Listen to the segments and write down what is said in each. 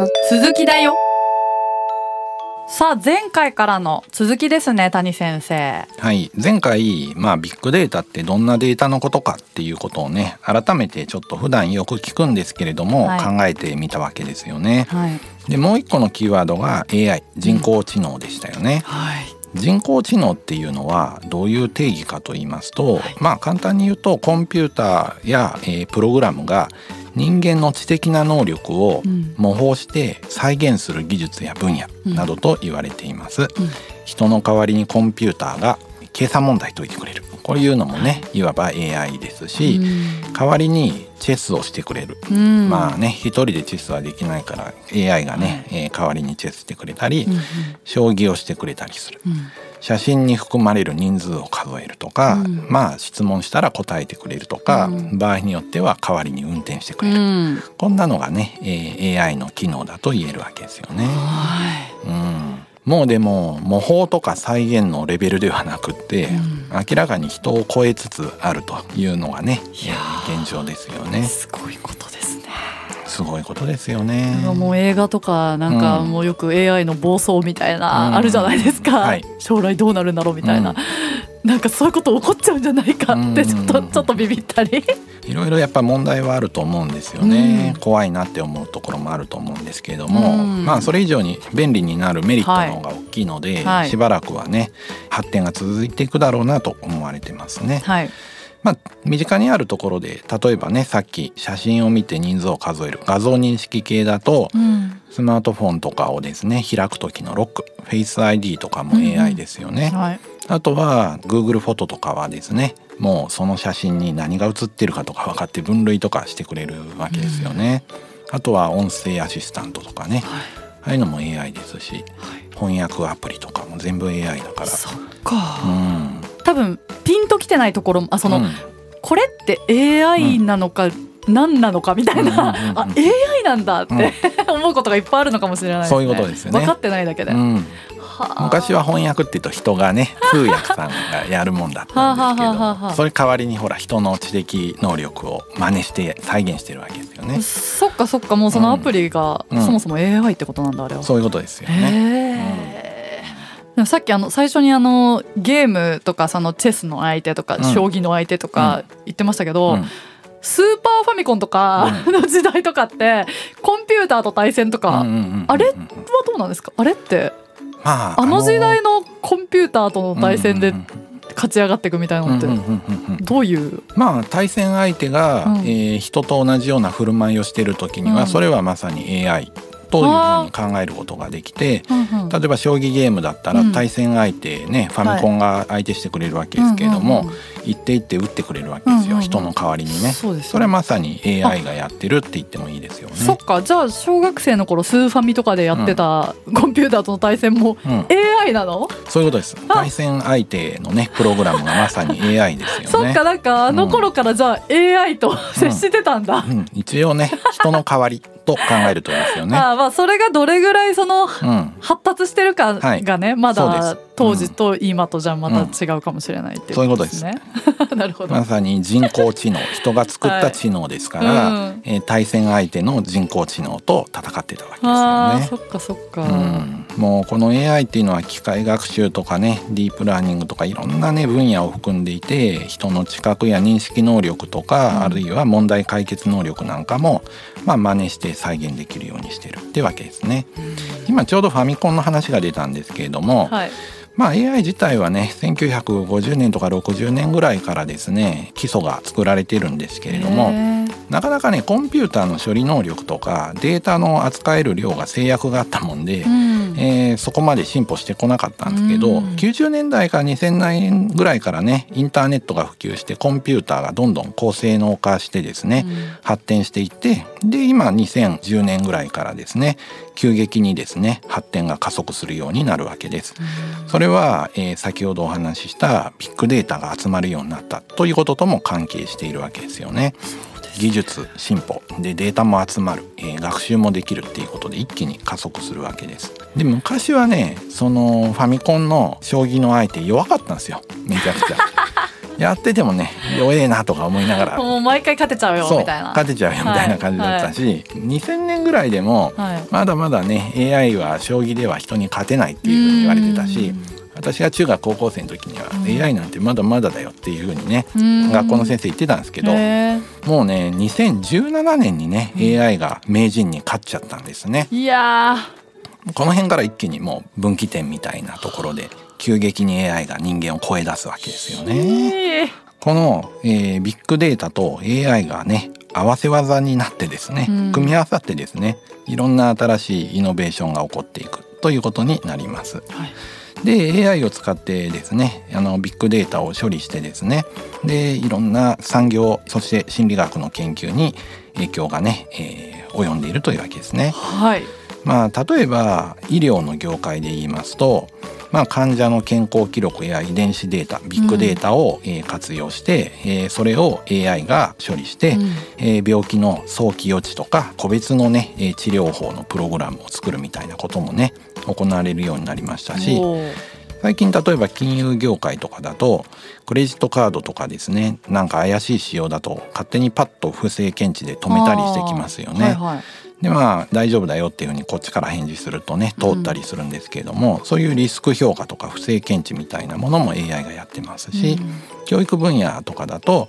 の続きだよ。さあ前回からの続きですね谷先生。はい。前回まあビッグデータってどんなデータのことかっていうことをね改めてちょっと普段よく聞くんですけれども、はい、考えてみたわけですよね、はい、でもう一個のキーワードが AI 人工知能でしたよね、うんはい。人工知能っていうのはどういう定義かと言いますと、はい、まあ簡単に言うとコンピューターや、えー、プログラムが人間の知的な能力を模倣して再現する技術や分野などと言われています、うん。うん、人の代わりにコンピューターが計算問題解いてくれる。こういうのもねいわば AI ですし、うん、代わりにチェスをしてくれる、うん、まあね一人でチェスはできないから AI がね、えー、代わりにチェスしてくれたり、うん将棋をしてくれたりする、写真に含まれる人数を数えるとか、まあ質問したら答えてくれるとか、場合によっては代わりに運転してくれる、こんなのがね、えー、AI の機能だと言えるわけですよね。うん。もうでも模倣とか再現のレベルではなくて、うん、明らかに人を超えつつあるというのがね現状ですよね。すごいことですね。すごいことですよね。もう映画とかなんかもうよく AI の暴走みたいなあるじゃないですか、うんはい、将来どうなるんだろうみたいな、うん、なんかそういうこと起こっちゃうんじゃないかってちょっとちょっとビビったり。いろいろやっぱ問題はあると思うんですよね、うん、怖いなって思うところもあると思うんですけれども、うん、まあそれ以上に便利になるメリットの方が大きいので、はい、しばらくはね発展が続いていくだろうなと思われてますね。はいまあ、身近にあるところで例えばねさっき写真を見て人数を数える画像認識系だと、うん、スマートフォンとかをですね開く時のロックフェイス ID とかも AI ですよね。うんはい、あとは Google フォトとかはですねもうその写真に何が写ってるかとか分かって分類とかしてくれるわけですよね。うん、あとは音声アシスタントとかね、はい、ああいうのも AI ですし、はい、翻訳アプリとかも全部 AI だから。そっか、うん、多分ピンときてないところあその、うん、これって AI なのか、何なのかみたいな、あ AI なんだって、思うことがいっぱいあるのかもしれない、ね、そういうことですよね。分かってないだけで、うん、昔は翻訳っていうと人がね 通訳さんがやるもんだったんですけどそれ代わりにほら人の知的能力を真似して再現してるわけですよね。そっかそっかもうそのアプリが、そもそも AI ってことなんだあれは。そういうことですよね、でもさっきあの最初にあのゲームとかそのチェスの相手とか将棋の相手とか言ってましたけど、スーパーファミコンとかの時代とかってコンピューターと対戦とかあれはどうなんですか？あれってまあ、あの時代のコンピューターとの対戦で勝ち上がっていくみたいなのってどういう？まあ対戦相手が、うん、えー、人と同じような振る舞いをしている時には、それはまさに AI というふうに考えることができて、例えば将棋ゲームだったら対戦相手ね、ファミコンが相手してくれるわけですけれども、行って行って打ってくれるわけですよ、人の代わりにね。そそれはまさに AI がやってるって言ってもいいですよね。そっか。じゃあ小学生の頃スーファミとかでやってたコンピューターとの対戦も AI なの、そういうことです。対戦相手のねプログラムがまさに AI ですよね。そっかなんかあの頃からじゃあ AI と接してたんだ、うん、一応ね人の代わりと考えるといいですよね。あまあそれがどれぐらいその、発達してるかがね、はい、まだ当時と今とじゃまた違うかもしれないっていうことですね。なるほど。まさに人工知能、人が作った知能ですから、はいうん、えー、対戦相手の人工知能と戦ってたわけですよね。そっかそっか。うん、もうこの AI っていうのは機械学習とかね、ディープラーニングとかいろんなね分野を含んでいて、人の知覚や認識能力とか、うん、あるいは問題解決能力なんかもまあ真似して再現できるようにしてるってわけですね。今ちょうどファミコンの話が出たんですけれども。はいまあ、AI 自体はね1950年とか60年ぐらいからですね基礎が作られてるんですけれどもなかなかねコンピューターの処理能力とかデータの扱える量が制約があったもんで、うん、えー、そこまで進歩してこなかったんですけど、うん、90年代から2000年ぐらいからねインターネットが普及してコンピューターがどんどん高性能化してですね、うん、発展していってで今2010年ぐらいからですね急激にですね発展が加速するようになるわけです。それは、えー、先ほどお話ししたビッグデータが集まるようになったということとも関係しているわけですよね。技術進歩でデータも集まる、えー、学習もできるっていうことで一気に加速するわけです。で昔はねそのファミコンの将棋の相手弱かったんですよ。めちゃくちゃ。やっててもね弱えなとか思いながら。もう毎回勝てちゃうよみたいな。勝てちゃうよみたいな感じだったし、はい。はい、2000年ぐらいでも、まだまだね AI は将棋では人に勝てないっていうふうに言われてたし私が中学高校生の時には AI なんてまだまだだよっていうふうにね学校の先生言ってたんですけどもうね2017年にね AI が名人に勝っちゃったんですね。いやこの辺から一気にもう分岐点みたいなところで急激に AI が人間を超え出すわけですよね。この、えー、ビッグデータと AI がね合わせ技になってですね、組み合わさってですねいろんな新しいイノベーションが起こっていくということになります。はいで AI を使ってですねあのビッグデータを処理してですねでいろんな産業そして心理学の研究に影響がね、えー、及んでいるというわけですね。はいまあ、例えば医療の業界で言いますとまあ、患者の健康記録や遺伝子データビッグデータを、え活用して、えそれを AI が処理して、うん、え病気の早期予知とか個別のね治療法のプログラムを作るみたいなこともね行われるようになりましたし最近例えば金融業界とかだとクレジットカードとかですねなんか怪しい仕様だと勝手にパッと不正検知で止めたりしてきますよね。はいはいでまあ大丈夫だよっていうふうにこっちから返事するとね通ったりするんですけれども、うん、そういうリスク評価とか不正検知みたいなものも AI がやってますし、うん、教育分野とかだと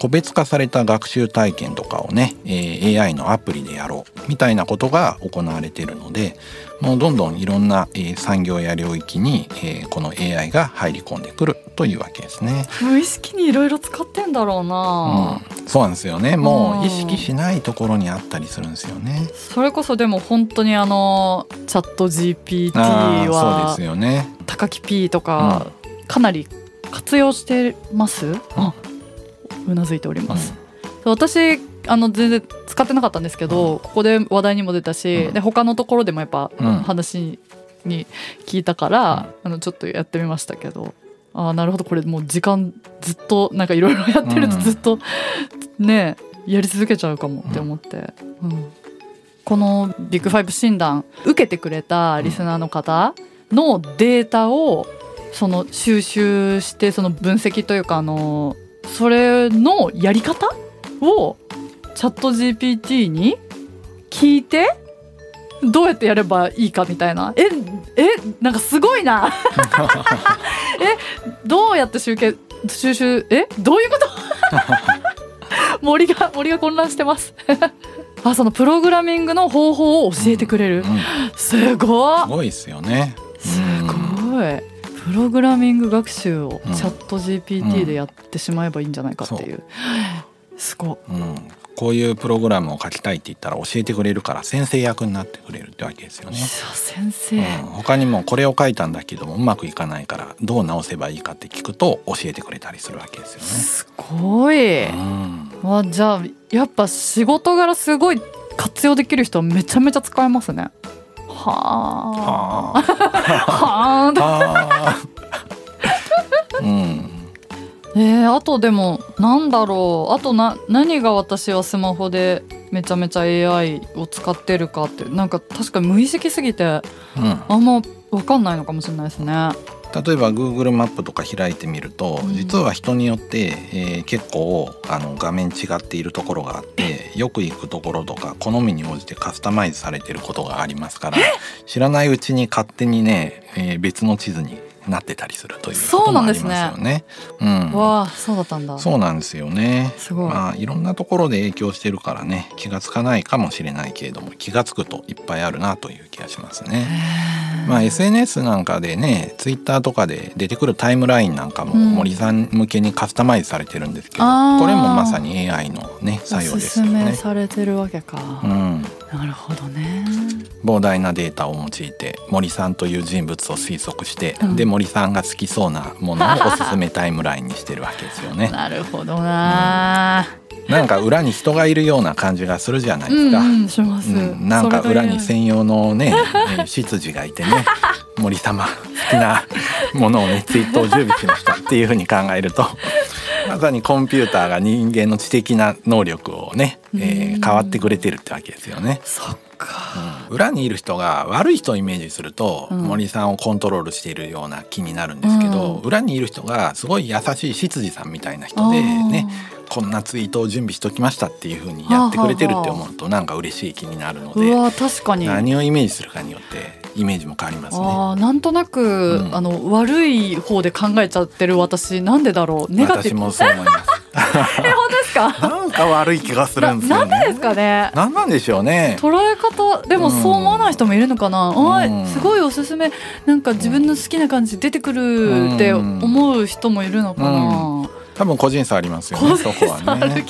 個別化された学習体験とかをね、えー、AI のアプリでやろうみたいなことが行われているのでもうどんどんいろんな、えー、産業や領域に、えー、この AI が入り込んでくるというわけですね。無意識にいろいろ使ってんだろうな、うん、そうなんですよね。もう意識しないところにあったりするんですよね。それこそでも本当にあのチャット GPT はそうですよね。高木 P とか、かなり活用してます、うんうなずいております。うん、私あの全然使ってなかったんですけど、うん、ここで話題にも出たし、うん、で他のところでもやっぱ話に聞いたから、あのちょっとやってみましたけどああなるほどこれもう時間ずっとなんかいろいろやってるとずっと、ねやり続けちゃうかもって思って、うん。このビッグファイブ診断受けてくれたリスナーの方のデータをその収集してその分析というかあのそれのやり方をチャット GPT に聞いてどうやってやればいいかみたいな。ええなんかすごいな。えどうやって集計収集えどういうこと？森が森が混乱してます。あそのプログラミングの方法を教えてくれる、うんうん、すごいすごいですよね。すログラミング学習をチャット GPT でやってしまえばいいんじゃないかっていう、う。ん、すごうん、こういうプログラムを書きたいって言ったら教えてくれるから先生役になってくれるってわけですよね。先生、うん、他にもこれを書いたんだけどもうまくいかないからどう直せばいいかって聞くと教えてくれたりするわけですよね。すごい、うん、あじゃあやっぱ仕事柄すごい活用できる人はめちゃめちゃ使えますね。はあ。はえー、あとでもなんだろう。あとな何が私はスマホでめちゃめちゃ AI を使ってるかって。なんか確かに無意識すぎて、うん、あんま分かんないのかもしれないですね。例えば Google マップとか開いてみると、うん、実は人によって、えー、結構あの画面違っているところがあってよく行くところとか好みに応じてカスタマイズされてることがありますから知らないうちに勝手にね、えー、別の地図になってたりするということもありますよね。うん、わあそうだったんだ。そうなんですよね。すごい。まあいろんなところで影響してるからね気がつかないかもしれないけれども気がつくといっぱいあるなという気がしますね。まあ SNS なんかでねツイッターとかで出てくるタイムラインなんかも森さん向けにカスタマイズされてるんですけど、うん、これもまさに AI のね作用ですよね。されてるわけか。うん。なるほどね。膨大なデータを用いて森さんという人物を推測して、うん、で森さんが好きそうなものをおすすめタイムラインにしてるわけですよね。なるほどな、うん、なんか裏に人がいるような感じがするじゃないですか。うん、します、うん、なんか裏に専用のね執事がいてね森様好きなものをねツイートを準備しましたっていうふうに考えると。まさにコンピューターが人間の知的な能力をね、えー、変わってくれてるってわけですよね。そっか。うん、裏にいる人が悪い人をイメージすると、うん、森さんをコントロールしているような気になるんですけど、うん、裏にいる人がすごい優しい執事さんみたいな人でねこんなツイートを準備しときましたっていうふうにやってくれてるって思うとなんか嬉しい気になるので確かに。何をイメージするかによってイメージも変わりますね。あなんとなく、うん、あの悪い方で考えちゃってる私なんでだろう？ネガティブ。私もそう思います。え本当ですか？なんか悪い気がするんですよね。なんでですかね？なんなんでしょうね。捉え方でもそう思わない人もいるのかな？うん、すごいおすすめなんか自分の好きな感じ出てくるって思う人もいるのかな？うん多分個人差ありますよね。そこはね。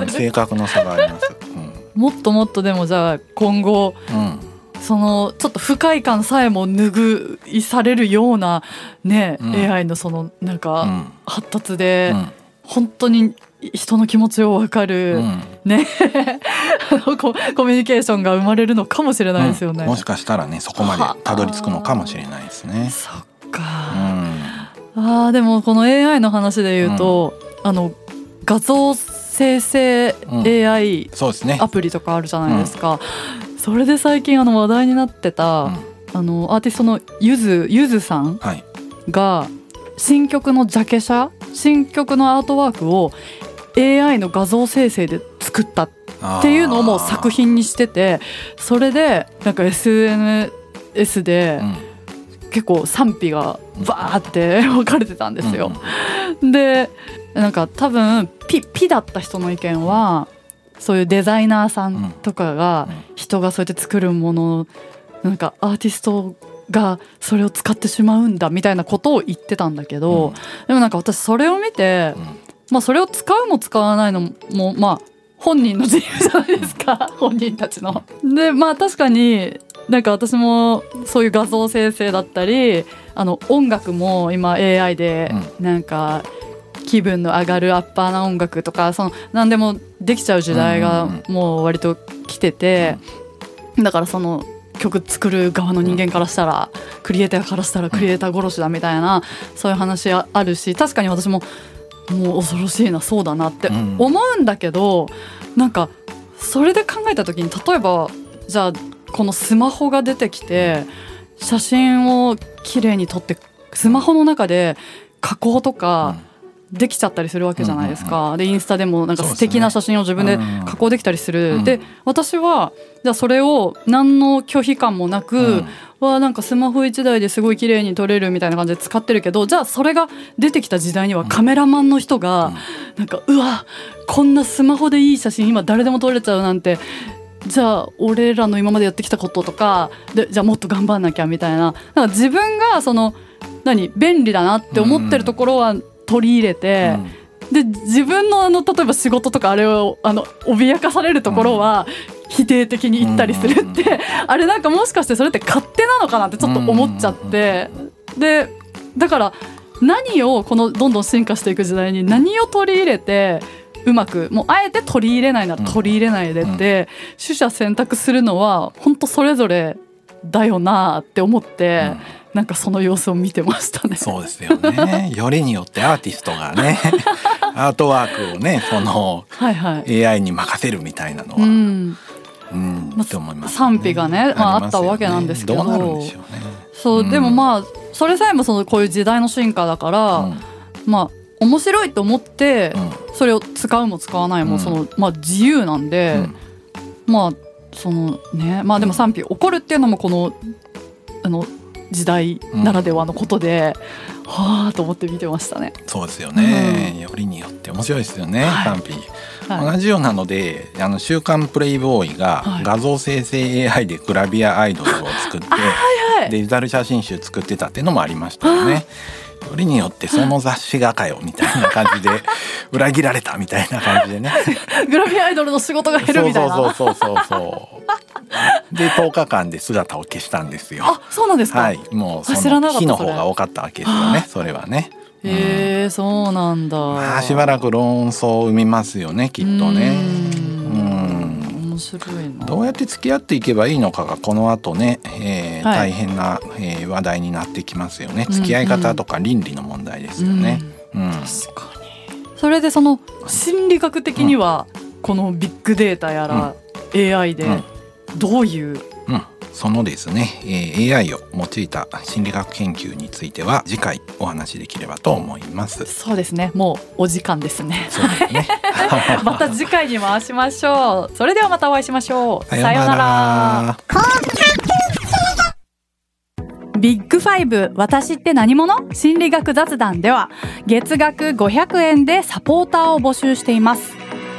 うん、性格の差があります。うん、もっともっとでもじゃあ今後、うん、そのちょっと不快感さえも拭いされるようなね、うん、AI のそのなんか発達で、本当に人の気持ちを分かる、ね。ココミュニケーションが生まれるのかもしれないですよね、もしかしたらねそこまでたどり着くのかもしれないですね。そっか、うん、あでもこの AI の話で言うと、あの画像生成 AI アプリとかあるじゃないですか、それで最近あの話題になってた、うん、あのアーティストのゆずゆずさんが新曲のジャケ写新曲のアートワークを AI の画像生成で作ったっていうのをもう作品にしててそれでなんか SNS で結構賛否がバーって 分かれてたんですよ。でなんか多分ピピだった人の意見はそういうデザイナーさんとかが人がそうやって作るものなんかアーティストがそれを使ってしまうんだみたいなことを言ってたんだけど、でもなんか私それを見て、まあそれを使うも使わないのもまあ本人の自由じゃないですか。本人たちの。でまあ確かになんか私もそういう画像生成だったりあの音楽も今 AI でなんか気分の上がるアッパーな音楽とかその何でもできちゃう時代がもう割と来てて、だからその曲作る側の人間からしたら、クリエイターからしたらクリエイター殺しだみたいなそういう話あるし確かに私ももう恐ろしいなそうだなって思うんだけど、うなんかそれで考えた時に例えばじゃあこのスマホが出てきて写真をきれいに撮ってスマホの中で加工とか、できちゃったりするわけじゃないですか、でインスタでもなんか素敵な写真を自分で加工できたりする。で,、私はじゃあそれを何の拒否感もなく、わなんかスマホ1台ですごい綺麗に撮れるみたいな感じで使ってるけどじゃあそれが出てきた時代にはカメラマンの人がなんかうわこんなスマホでいい写真今誰でも撮れちゃうなんて。じゃあ俺らの今までやってきたこととかでじゃあもっと頑張んなきゃみたいな。なんか自分がその何便利だなって思ってるところは取り入れて、で自分のあの例えば仕事とかあれをあの脅かされるところは否定的に言ったりするって、あれなんかもしかしてそれって勝手なのかなってちょっと思っちゃって、でだから何をこのどんどん進化していく時代に何を取り入れてうまくもうあえて取り入れないなら取り入れないでって、取捨選択するのは本当それぞれだよなって思って。なんかその様子を見てましたね。そうですよね。よりによってアーティストがね、アートワークをね、その、はいはい、AI に任せるみたいなのは。うんうん、まあ、思います、ね、賛否がね、まあ、あったわけなんですけど。どね、そう、うん、でもまあ、それさえもそのこういう時代の進化だから、うん、まあ。面白いと思って、それを使うも使わないもその、まあ、自由なんで、まあそのねまあでも賛否起こるっていうのもこのあの時代ならではのことで、うん、はあと思って見てましたね。そうですよね、うん、よりによって面白いですよね、はい、はい、同じようなので「あの週刊プレイボーイ」が画像生成 AI でグラビアアイドルを作って、はい、デジタル写真集作ってたっていうのもありましたよね。よりによってその雑誌がかよみたいな感じで 裏切られたみたいな感じでね。グラビアアイドルの仕事が減るみたいな。そうそうそうそうそうで10日間で姿を消したんですよ。あそうなんですか？はい。もうその日の方が多かったわけですよねそれはね。へえ、うん、そうなんだ。まあしばらく論争を生みますよねきっとね。白いな。どうやって付き合っていけばいいのかがこの後ね、えー、はい、大変な、えー、話題になってきますよね。付き合い方とか倫理の問題ですよね。うん、うん、確かに。それでその心理学的には、このビッグデータやら AI でどういう？うん。そのですね、えー、AI を用いた心理学研究については次回お話しできればと思います。そうですね。もうお時間ですね。そうですね。また次回に回しましょう。それではまたお会いしましょう。さようなら。ビッグファイブ私って何者？心理学雑談では月額500円でサポーターを募集しています